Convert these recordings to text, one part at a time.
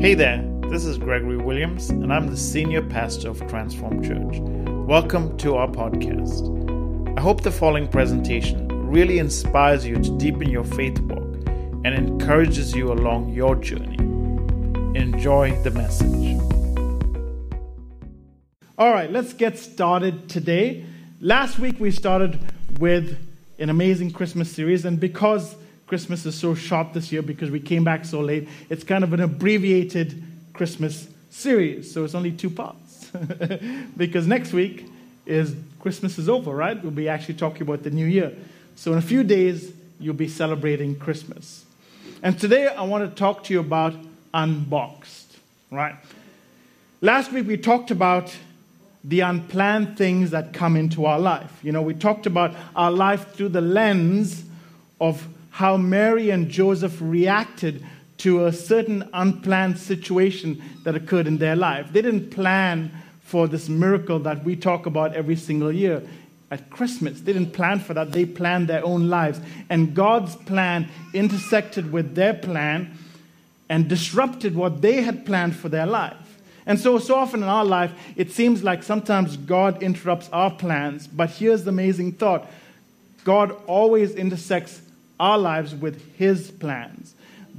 Hey there, this is Gregory Williams, and I'm the senior pastor of Transform Church. Welcome to our podcast. I hope the following presentation really inspires you to deepen your faith walk and encourages you along your journey. Enjoy the message. All right, let's get started today. Last week we started with an amazing Christmas series, and because Christmas is so short this year, because we came back so late, it's kind of an abbreviated Christmas series. So it's only two parts. because next week is Christmas is over, right? We'll be actually talking about the new year. So in a few days, you'll be celebrating Christmas. And today I want to talk to you about unboxed, right? Last week we talked about the unplanned things that come into our life. You know, we talked about our life through the lens of how Mary and Joseph reacted to a certain unplanned situation that occurred in their life. They didn't plan for this miracle that we talk about every single year at Christmas. They didn't plan for that, they planned their own lives. And God's plan intersected with their plan and disrupted what they had planned for their life. And so, so often in our life, it seems like sometimes God interrupts our plans. But here's the amazing thought God always intersects our lives with His plans.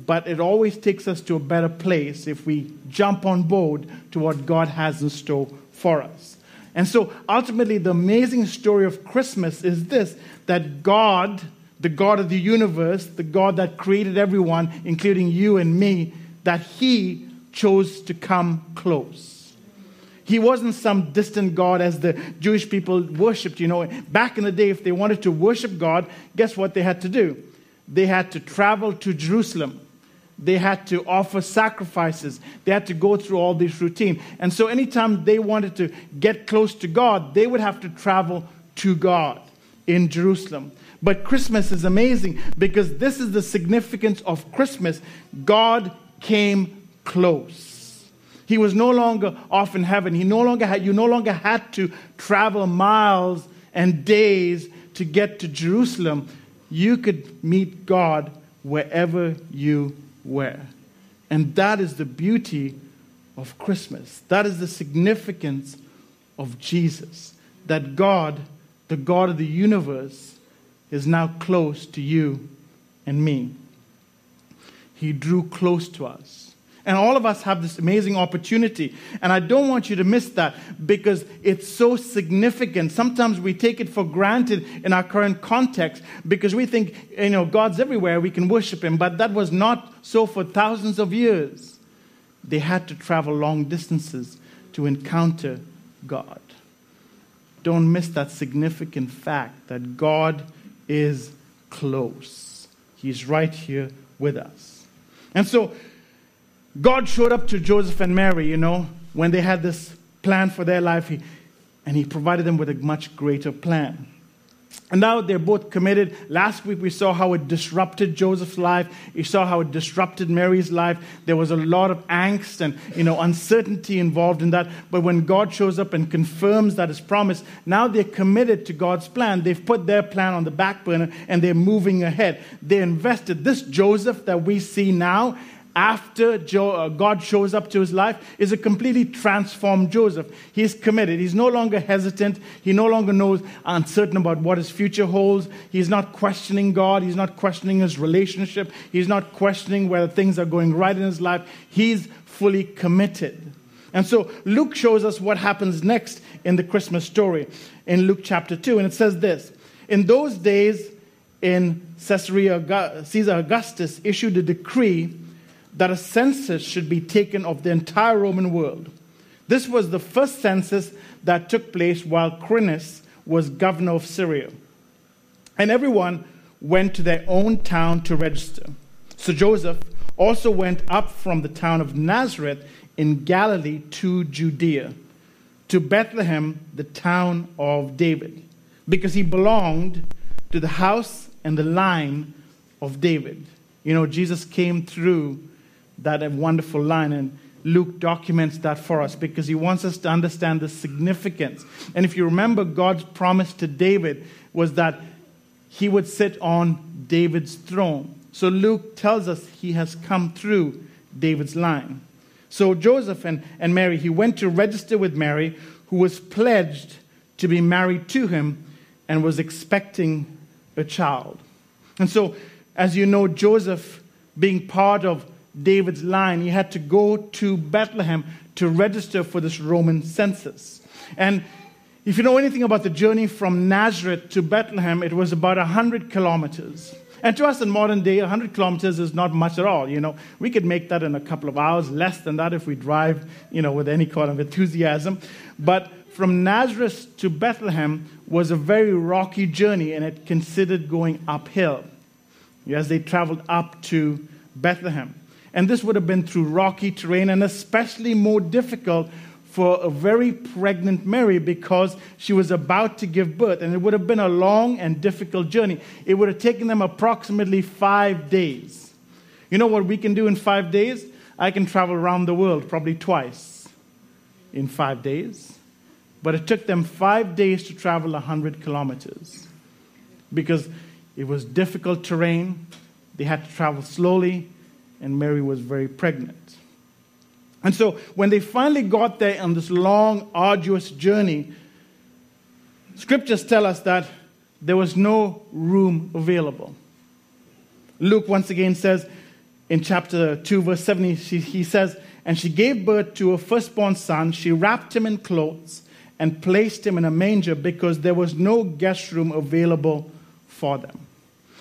But it always takes us to a better place if we jump on board to what God has in store for us. And so ultimately, the amazing story of Christmas is this that God, the God of the universe, the God that created everyone, including you and me, that He chose to come close. He wasn't some distant God as the Jewish people worshiped. You know, back in the day, if they wanted to worship God, guess what they had to do? They had to travel to Jerusalem. They had to offer sacrifices. They had to go through all this routine. And so, anytime they wanted to get close to God, they would have to travel to God in Jerusalem. But Christmas is amazing because this is the significance of Christmas. God came close. He was no longer off in heaven. He no longer had, you no longer had to travel miles and days to get to Jerusalem. You could meet God wherever you were. And that is the beauty of Christmas. That is the significance of Jesus. That God, the God of the universe, is now close to you and me. He drew close to us. And all of us have this amazing opportunity. And I don't want you to miss that because it's so significant. Sometimes we take it for granted in our current context because we think, you know, God's everywhere, we can worship Him. But that was not so for thousands of years. They had to travel long distances to encounter God. Don't miss that significant fact that God is close. He's right here with us. And so God showed up to Joseph and Mary, you know, when they had this plan for their life, he, and He provided them with a much greater plan. And now they're both committed. Last week we saw how it disrupted Joseph's life. You saw how it disrupted Mary's life. There was a lot of angst and you know uncertainty involved in that. But when God shows up and confirms that his promise, now they're committed to God's plan. They've put their plan on the back burner and they're moving ahead. They invested. This Joseph that we see now after uh, God shows up to his life is a completely transformed Joseph. He's committed. He's no longer hesitant. He no longer knows uncertain about what his future holds. He's not questioning God. He's not questioning his relationship. He's not questioning whether things are going right in his life. He's fully committed. And so Luke shows us what happens next in the Christmas story in Luke chapter 2. And it says this In those days, in Caesarea, Caesar Augustus issued a decree that a census should be taken of the entire Roman world. This was the first census that took place while Quirinius was governor of Syria. And everyone went to their own town to register. So Joseph also went up from the town of Nazareth in Galilee to Judea, to Bethlehem, the town of David, because he belonged to the house and the line of David. You know, Jesus came through that wonderful line. And Luke documents that for us because he wants us to understand the significance. And if you remember, God's promise to David was that he would sit on David's throne. So Luke tells us he has come through David's line. So Joseph and, and Mary, he went to register with Mary, who was pledged to be married to him and was expecting a child. And so, as you know, Joseph, being part of David's line, he had to go to Bethlehem to register for this Roman census. And if you know anything about the journey from Nazareth to Bethlehem, it was about 100 kilometers. And to us in modern day, 100 kilometers is not much at all. You know, we could make that in a couple of hours, less than that if we drive, you know, with any kind of enthusiasm. But from Nazareth to Bethlehem was a very rocky journey, and it considered going uphill as they traveled up to Bethlehem. And this would have been through rocky terrain and especially more difficult for a very pregnant Mary because she was about to give birth. And it would have been a long and difficult journey. It would have taken them approximately five days. You know what we can do in five days? I can travel around the world probably twice in five days. But it took them five days to travel 100 kilometers because it was difficult terrain. They had to travel slowly, and Mary was very pregnant. And so when they finally got there on this long, arduous journey, scriptures tell us that there was no room available. Luke once again says in chapter 2, verse 7, he, he says, And she gave birth to a firstborn son. She wrapped him in clothes and placed him in a manger because there was no guest room available for them.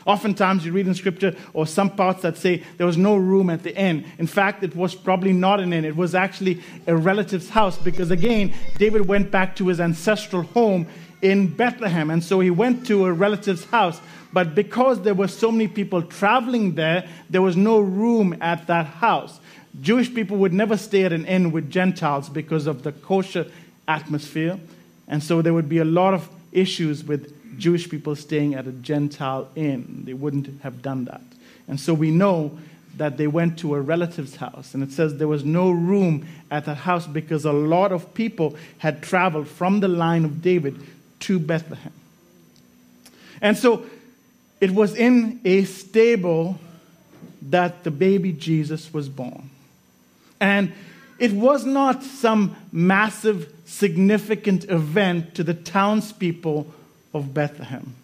Oftentimes, you read in scripture or some parts that say there was no room at the inn. In fact, it was probably not an inn, it was actually a relative's house because, again, David went back to his ancestral home in Bethlehem. And so he went to a relative's house. But because there were so many people traveling there, there was no room at that house. Jewish people would never stay at an inn with Gentiles because of the kosher atmosphere. And so there would be a lot of issues with Jewish people staying at a Gentile inn. They wouldn't have done that. And so we know that they went to a relative's house. And it says there was no room at that house because a lot of people had traveled from the line of David to Bethlehem. And so it was in a stable that the baby Jesus was born. And it was not some massive, significant event to the townspeople of Bethlehem.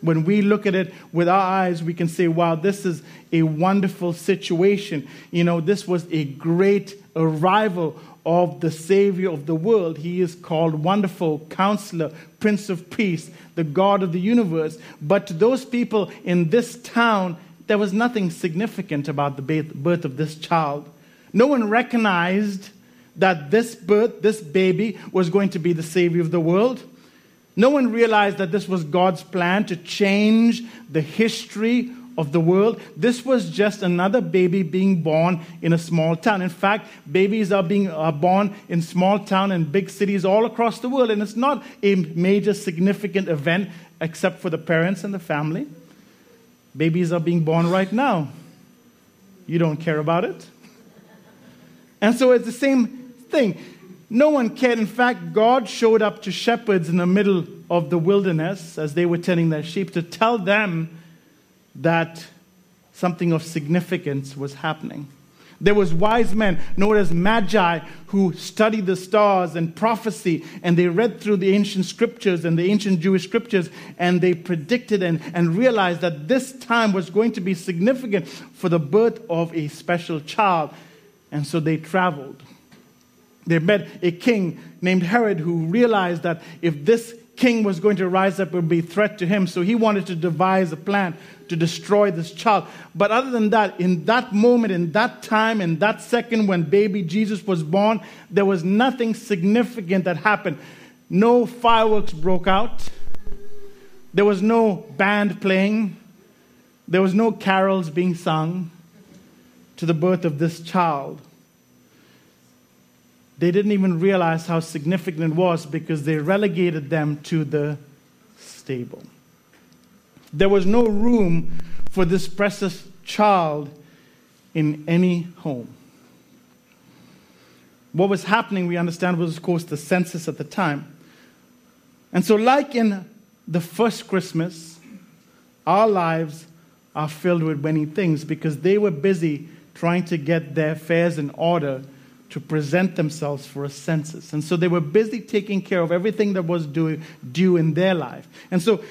When we look at it with our eyes, we can say, wow, this is a wonderful situation. You know, this was a great arrival of the Savior of the world. He is called Wonderful Counselor, Prince of Peace, the God of the universe. But to those people in this town, there was nothing significant about the birth of this child. No one recognized that this birth, this baby, was going to be the Savior of the world. No one realized that this was God's plan to change the history of the world. This was just another baby being born in a small town. In fact, babies are being are born in small town and big cities all across the world, and it's not a major significant event except for the parents and the family. Babies are being born right now. You don't care about it. And so it's the same thing. No one cared. In fact, God showed up to shepherds in the middle of the wilderness as they were tending their sheep to tell them that something of significance was happening. There was wise men known as magi who studied the stars and prophecy, and they read through the ancient scriptures and the ancient Jewish scriptures, and they predicted and, and realized that this time was going to be significant for the birth of a special child. And so they traveled. They met a king named Herod who realized that if this king was going to rise up, it would be a threat to him. So he wanted to devise a plan to destroy this child. But other than that, in that moment, in that time, in that second when baby Jesus was born, there was nothing significant that happened. No fireworks broke out. There was no band playing. There was no carols being sung to the birth of this child. They didn't even realize how significant it was because they relegated them to the stable. There was no room for this precious child in any home. What was happening, we understand, was, of course, the census at the time. And so, like in the first Christmas, our lives are filled with many things because they were busy trying to get their affairs in order to present themselves for a census. And so they were busy taking care of everything that was due, due in their life. And so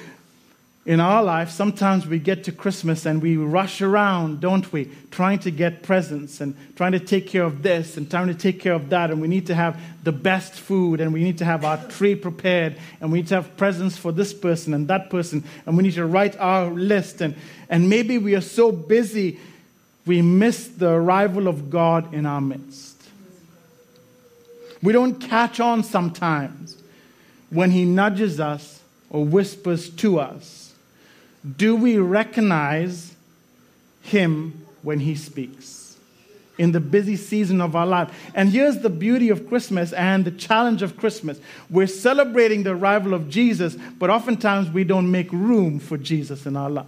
in our life, sometimes we get to Christmas and we rush around, don't we? Trying to get presents and trying to take care of this and trying to take care of that. And we need to have the best food and we need to have our tree prepared and we need to have presents for this person and that person. And we need to write our list. And, and maybe we are so busy, we miss the arrival of God in our midst. We don't catch on sometimes when He nudges us or whispers to us. Do we recognize Him when He speaks in the busy season of our life? And here's the beauty of Christmas and the challenge of Christmas. We're celebrating the arrival of Jesus, but oftentimes we don't make room for Jesus in our life.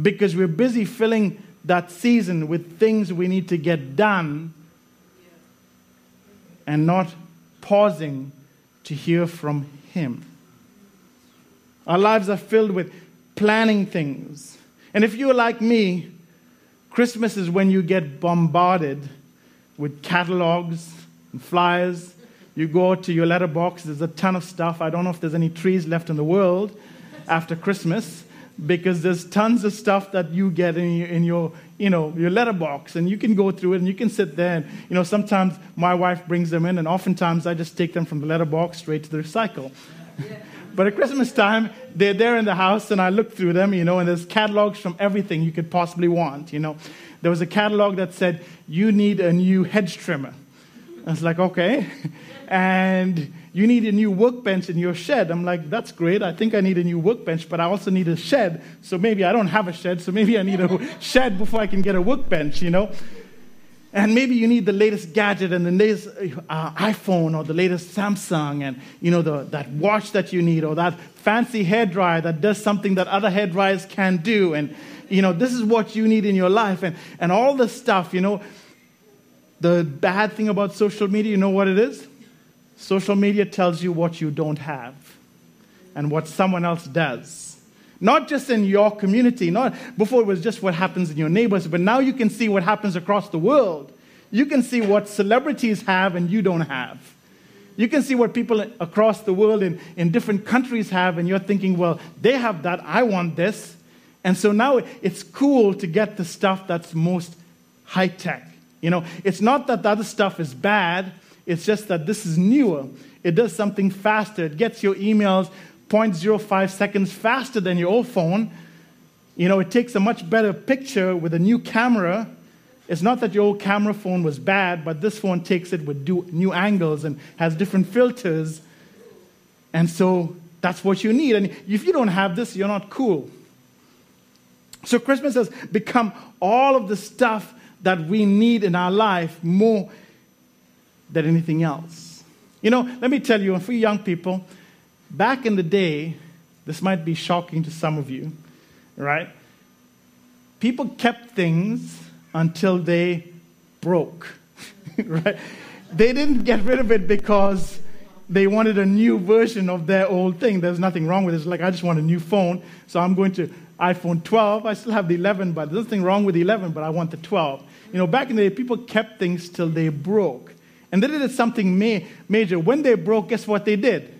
Because we're busy filling that season with things we need to get done and not pausing to hear from Him. Our lives are filled with planning things. And if you're like me, Christmas is when you get bombarded with catalogs and flyers. You go to your letterbox, there's a ton of stuff. I don't know if there's any trees left in the world after Christmas because there's tons of stuff that you get in your, in your, you know, your letterbox and you can go through it and you can sit there and, you know, sometimes my wife brings them in and oftentimes I just take them from the letterbox straight to the recycle. Yeah. But at Christmas time, they're there in the house, and I look through them, you know, and there's catalogs from everything you could possibly want, you know. There was a catalog that said, You need a new hedge trimmer. I was like, Okay. And you need a new workbench in your shed. I'm like, That's great. I think I need a new workbench, but I also need a shed. So maybe I don't have a shed, so maybe I need a shed before I can get a workbench, you know. And maybe you need the latest gadget and the latest uh, iPhone or the latest Samsung and you know the, that watch that you need or that fancy hair dryer that does something that other hair dryers can do. And you know this is what you need in your life and, and all this stuff. You know the bad thing about social media, you know what it is? Social media tells you what you don't have and what someone else does. Not just in your community, not before it was just what happens in your neighbors, but now you can see what happens across the world. You can see what celebrities have and you don't have. You can see what people across the world in, in different countries have, and you're thinking, well, they have that, I want this. And so now it's cool to get the stuff that's most high tech. You know, it's not that the other stuff is bad, it's just that this is newer. It does something faster. It gets your emails 0.05 seconds faster than your old phone. You know, it takes a much better picture with a new camera. It's not that your old camera phone was bad, but this phone takes it with new angles and has different filters. And so that's what you need. And if you don't have this, you're not cool. So Christmas has become all of the stuff that we need in our life more than anything else. You know, let me tell you, and for young people, Back in the day, this might be shocking to some of you, right? People kept things until they broke, right? They didn't get rid of it because they wanted a new version of their old thing. There's nothing wrong with it. It's like, I just want a new phone, so I'm going to iPhone 12. I still have the 11, but there's nothing wrong with the 11, but I want the 12. You know, back in the day, people kept things till they broke. And then they did something ma- major. When they broke, guess what they did?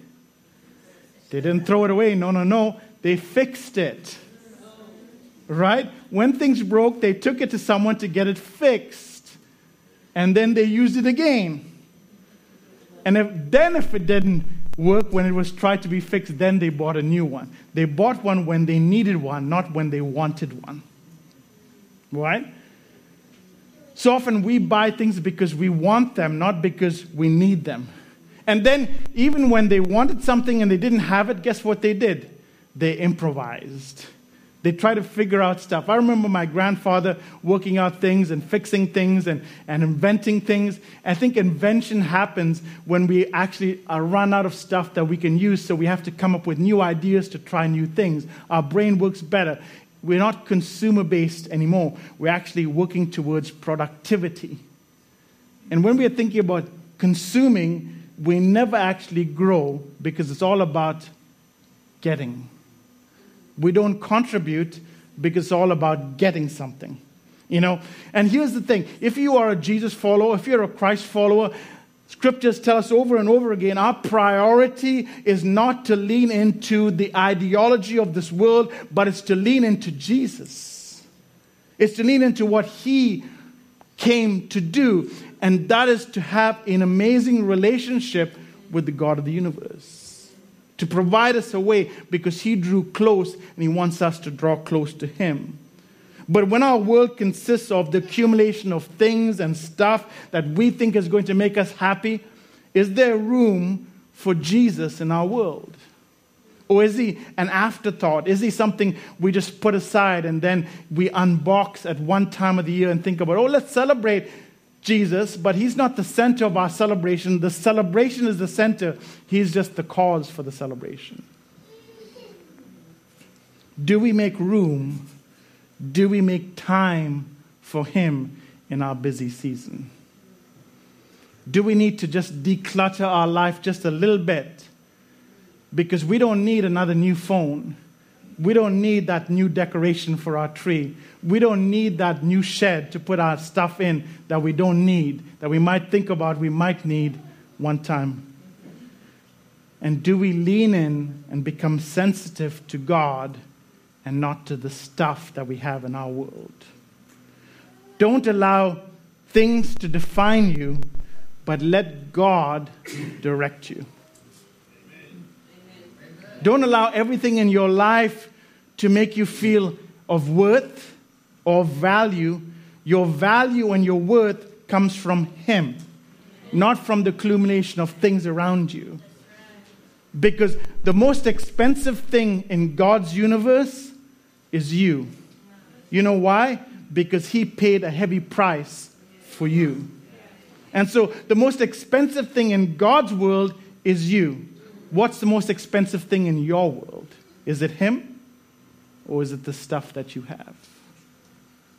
They didn't throw it away. No, no, no. They fixed it. Right? When things broke, they took it to someone to get it fixed. And then they used it again. And if, then, if it didn't work when it was tried to be fixed, then they bought a new one. They bought one when they needed one, not when they wanted one. Right? So often we buy things because we want them, not because we need them. And then, even when they wanted something and they didn't have it, guess what they did? They improvised. They try to figure out stuff. I remember my grandfather working out things and fixing things and, and inventing things. I think invention happens when we actually are run out of stuff that we can use, so we have to come up with new ideas to try new things. Our brain works better. We're not consumer based anymore, we're actually working towards productivity. And when we are thinking about consuming, we never actually grow because it's all about getting. We don't contribute because it's all about getting something. You know? And here's the thing if you are a Jesus follower, if you're a Christ follower, Scriptures tell us over and over again our priority is not to lean into the ideology of this world, but it's to lean into Jesus. It's to lean into what He came to do, and that is to have an amazing relationship with the God of the universe. To provide us a way because He drew close and He wants us to draw close to Him. But when our world consists of the accumulation of things and stuff that we think is going to make us happy, is there room for Jesus in our world? Or is he an afterthought? Is he something we just put aside and then we unbox at one time of the year and think about, oh, let's celebrate Jesus, but he's not the center of our celebration. The celebration is the center, he's just the cause for the celebration. Do we make room do we make time for Him in our busy season? Do we need to just declutter our life just a little bit? Because we don't need another new phone. We don't need that new decoration for our tree. We don't need that new shed to put our stuff in that we don't need, that we might think about we might need one time. And do we lean in and become sensitive to God? and not to the stuff that we have in our world. Don't allow things to define you, but let God direct you. Don't allow everything in your life to make you feel of worth or value. Your value and your worth comes from Him, not from the culmination of things around you. Because the most expensive thing in God's universe is you. You know why? Because he paid a heavy price for you. And so the most expensive thing in God's world is you. What's the most expensive thing in your world? Is it him or is it the stuff that you have?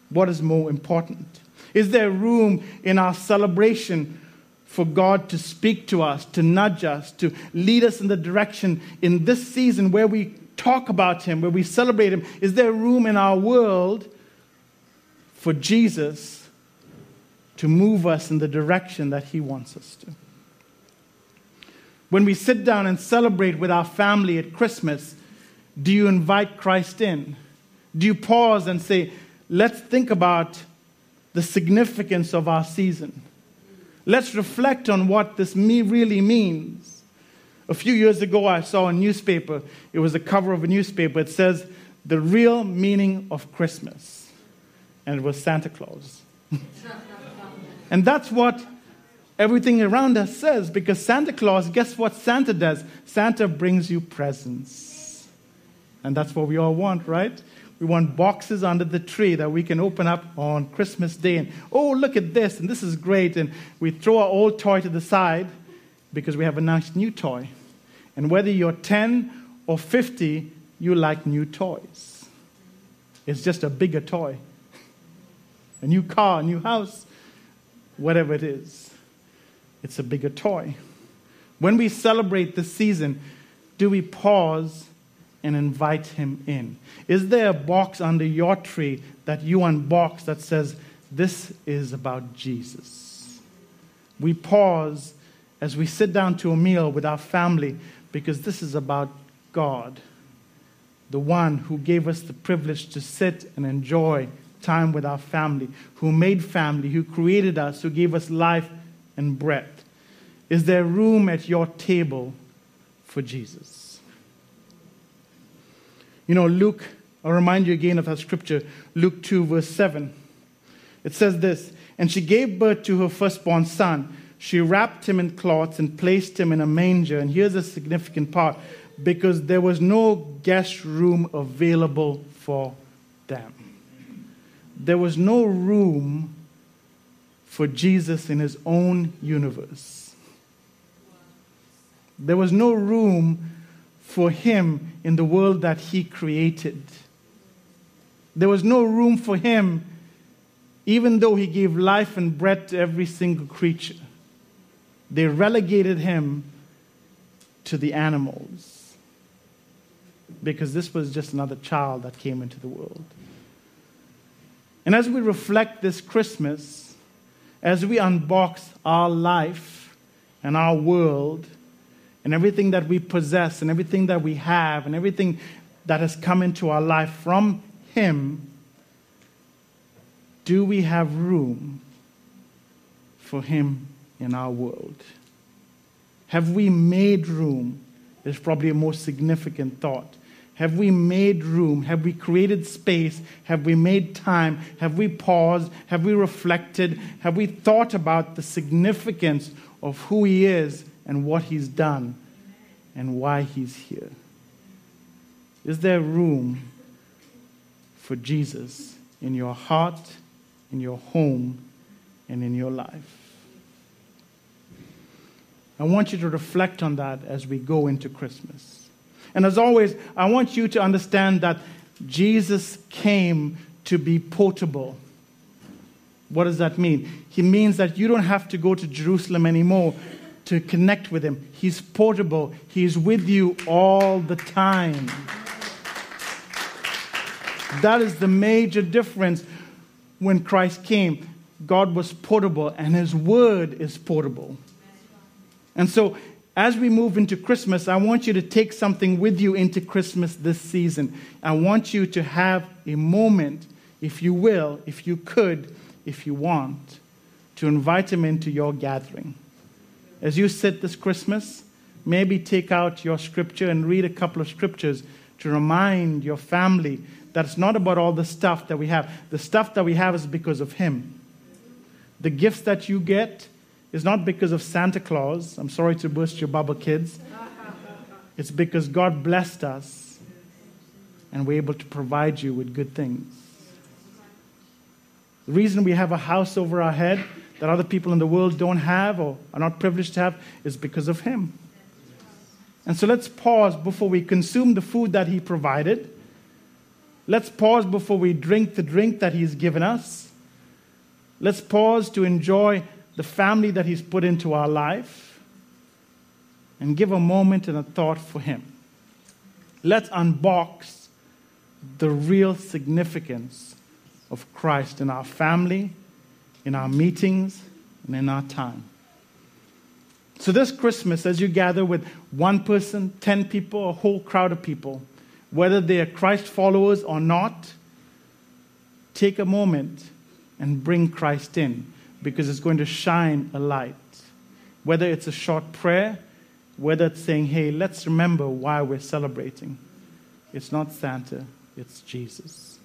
What is more important? Is there room in our celebration for God to speak to us, to nudge us, to lead us in the direction in this season where we talk about him, where we celebrate him, is there room in our world for Jesus to move us in the direction that he wants us to? When we sit down and celebrate with our family at Christmas, do you invite Christ in? Do you pause and say, let's think about the significance of our season? Let's reflect on what this me really means. A few years ago, I saw a newspaper. It was a cover of a newspaper. It says, The real meaning of Christmas. And it was Santa Claus. and that's what everything around us says because Santa Claus, guess what Santa does? Santa brings you presents. And that's what we all want, right? We want boxes under the tree that we can open up on Christmas Day and, oh, look at this, and this is great. And we throw our old toy to the side because we have a nice new toy. And whether you're 10 or 50, you like new toys. It's just a bigger toy. A new car, a new house, whatever it is. It's a bigger toy. When we celebrate this season, do we pause and invite him in? Is there a box under your tree that you unbox that says, This is about Jesus? We pause as we sit down to a meal with our family because this is about God, the one who gave us the privilege to sit and enjoy time with our family, who made family, who created us, who gave us life and breath. Is there room at your table for Jesus? You know, Luke, I'll remind you again of that scripture, Luke 2, verse 7. It says this And she gave birth to her firstborn son she wrapped him in cloths and placed him in a manger. And here's a significant part because there was no guest room available for them. There was no room for Jesus in his own universe. There was no room for him in the world that he created. There was no room for him, even though he gave life and breath to every single creature they relegated him to the animals because this was just another child that came into the world. And as we reflect this Christmas, as we unbox our life and our world and everything that we possess and everything that we have and everything that has come into our life from Him, do we have room for Him in our world? Have we made room? Is probably a more significant thought. Have we made room? Have we created space? Have we made time? Have we paused? Have we reflected? Have we thought about the significance of who He is and what He's done and why He's here? Is there room for Jesus in your heart, in your home, and in your life? I want you to reflect on that as we go into Christmas. And as always, I want you to understand that Jesus came to be portable. What does that mean? He means that you don't have to go to Jerusalem anymore to connect with Him. He's portable, He's with you all the time. That is the major difference when Christ came. God was portable, and His Word is portable. And so, as we move into Christmas, I want you to take something with you into Christmas this season. I want you to have a moment, if you will, if you could, if you want, to invite Him into your gathering. As you sit this Christmas, maybe take out your scripture and read a couple of scriptures to remind your family that it's not about all the stuff that we have. The stuff that we have is because of Him. The gifts that you get is not because of Santa Claus. I'm sorry to burst your bubble, kids. It's because God blessed us and we're able to provide you with good things. The reason we have a house over our head that other people in the world don't have or are not privileged to have is because of Him. And so let's pause before we consume the food that He provided Let's pause before we drink the drink that He's given us. Let's pause to enjoy the family that He's put into our life and give a moment and a thought for Him. Let's unbox the real significance of Christ in our family, in our meetings, and in our time. So, this Christmas, as you gather with one person, 10 people, a whole crowd of people, whether they are Christ followers or not, take a moment and bring Christ in because it's going to shine a light. Whether it's a short prayer, whether it's saying, hey, let's remember why we're celebrating. It's not Santa, it's Jesus.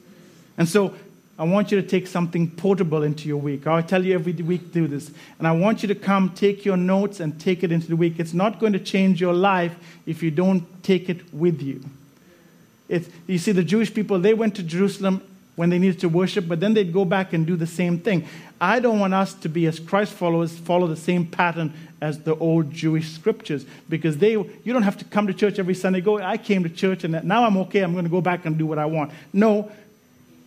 And so I want you to take something portable into your week. I tell you every week do this. And I want you to come take your notes and take it into the week. It's not going to change your life if you don't take it with you. It's, you see, the Jewish people, they went to Jerusalem when they needed to worship, but then they'd go back and do the same thing. I don't want us to be, as Christ followers, follow the same pattern as the old Jewish scriptures because they, you don't have to come to church every Sunday. Go, I came to church and now I'm okay. I'm going to go back and do what I want. No,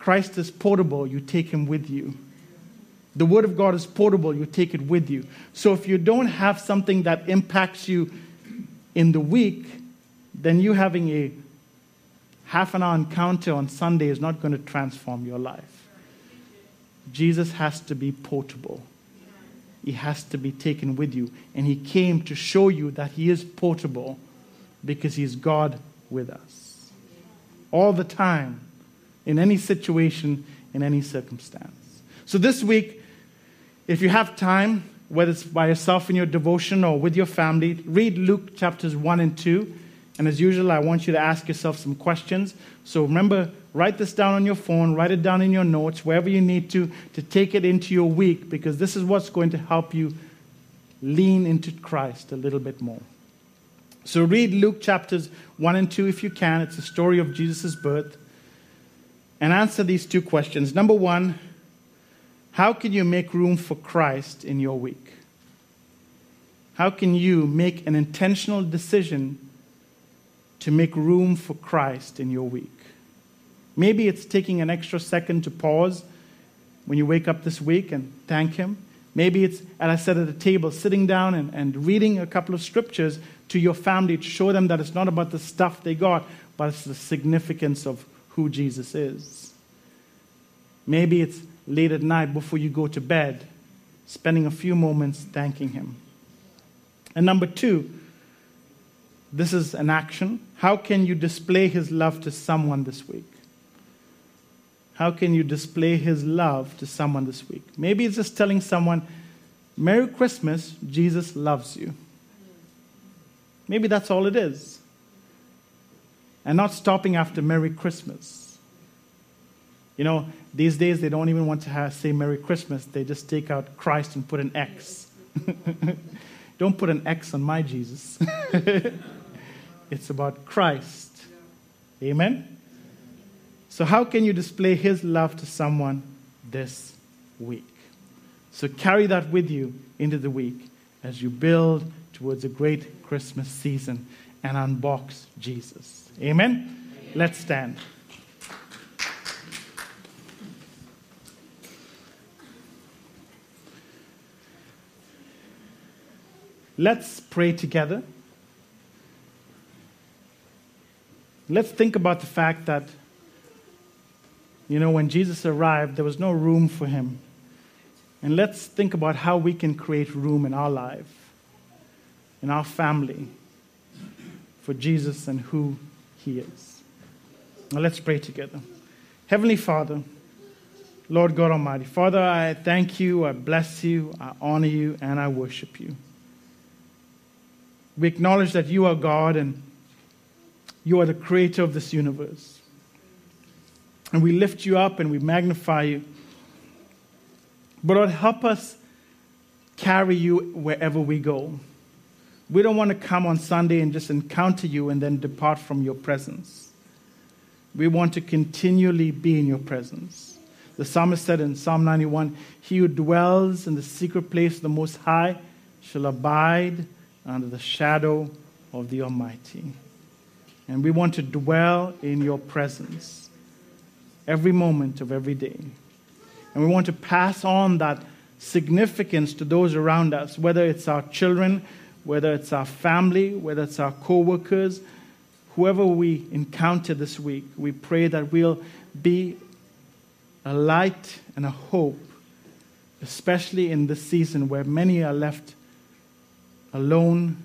Christ is portable. You take him with you. The Word of God is portable. You take it with you. So if you don't have something that impacts you in the week, then you having a half an hour encounter on Sunday is not going to transform your life. Jesus has to be portable. He has to be taken with you. And he came to show you that he is portable because he's God with us. All the time, in any situation, in any circumstance. So this week, if you have time, whether it's by yourself in your devotion or with your family, read Luke chapters 1 and 2. And as usual, I want you to ask yourself some questions. So remember, write this down on your phone, write it down in your notes, wherever you need to, to take it into your week, because this is what's going to help you lean into Christ a little bit more. So read Luke chapters 1 and 2 if you can. It's the story of Jesus' birth. And answer these two questions. Number one, how can you make room for Christ in your week? How can you make an intentional decision to make room for Christ in your week. Maybe it's taking an extra second to pause when you wake up this week and thank Him. Maybe it's, as I said at the table, sitting down and, and reading a couple of scriptures to your family to show them that it's not about the stuff they got, but it's the significance of who Jesus is. Maybe it's late at night before you go to bed, spending a few moments thanking Him. And number two, this is an action. How can you display His love to someone this week? How can you display His love to someone this week? Maybe it's just telling someone, Merry Christmas, Jesus loves you. Maybe that's all it is. And not stopping after Merry Christmas. You know, these days they don't even want to have, say Merry Christmas. They just take out Christ and put an X. don't put an X on my Jesus. it's about Christ. Amen? So, how can you display His love to someone this week? So, carry that with you into the week as you build towards a great Christmas season and unbox Jesus. Amen? Amen. Let's stand. Let's pray together. Let's think about the fact that, you know, when Jesus arrived, there was no room for him. And let's think about how we can create room in our life, in our family, for Jesus and who he is. Now let's pray together. Heavenly Father, Lord God Almighty, Father, I thank you, I bless you, I honor you, and I worship you. We acknowledge that you are God and you are the creator of this universe. And we lift you up and we magnify you. But Lord, help us carry you wherever we go. We don't want to come on Sunday and just encounter you and then depart from your presence. We want to continually be in your presence. The psalmist said in Psalm 91 He who dwells in the secret place of the Most High shall abide under the shadow of the Almighty. And we want to dwell in your presence every moment of every day. And we want to pass on that significance to those around us, whether it's our children, whether it's our family, whether it's our co workers, whoever we encounter this week. We pray that we'll be a light and a hope, especially in this season where many are left alone,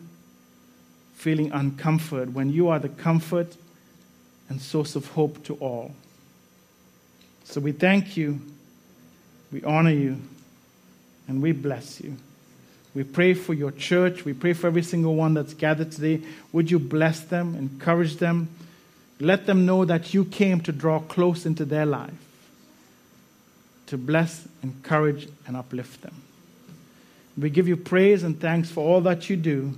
feeling uncomfort, when you are the comfort and source of hope to all. So we thank you, we honor you, and we bless you. We pray for your church. We pray for every single one that's gathered today. Would you bless them, encourage them? Let them know that you came to draw close into their life, to bless, encourage, and uplift them. We give you praise and thanks for all that you do.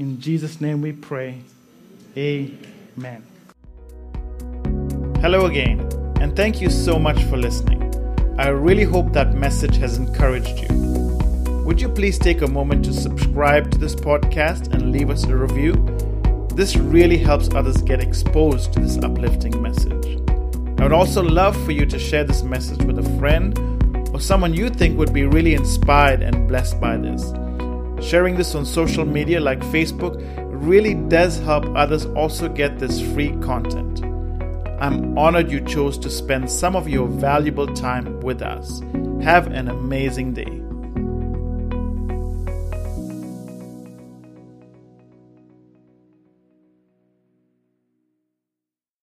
In Jesus' name we pray. Amen. Hello again, and thank you so much for listening. I really hope that message has encouraged you. Would you please take a moment to subscribe to this podcast and leave us a review? This really helps others get exposed to this uplifting message. I would also love for you to share this message with a friend or someone you think would be really inspired and blessed by this. Sharing this on social media like Facebook really does help others also get this free content. I'm honored you chose to spend some of your valuable time with us. Have an amazing day.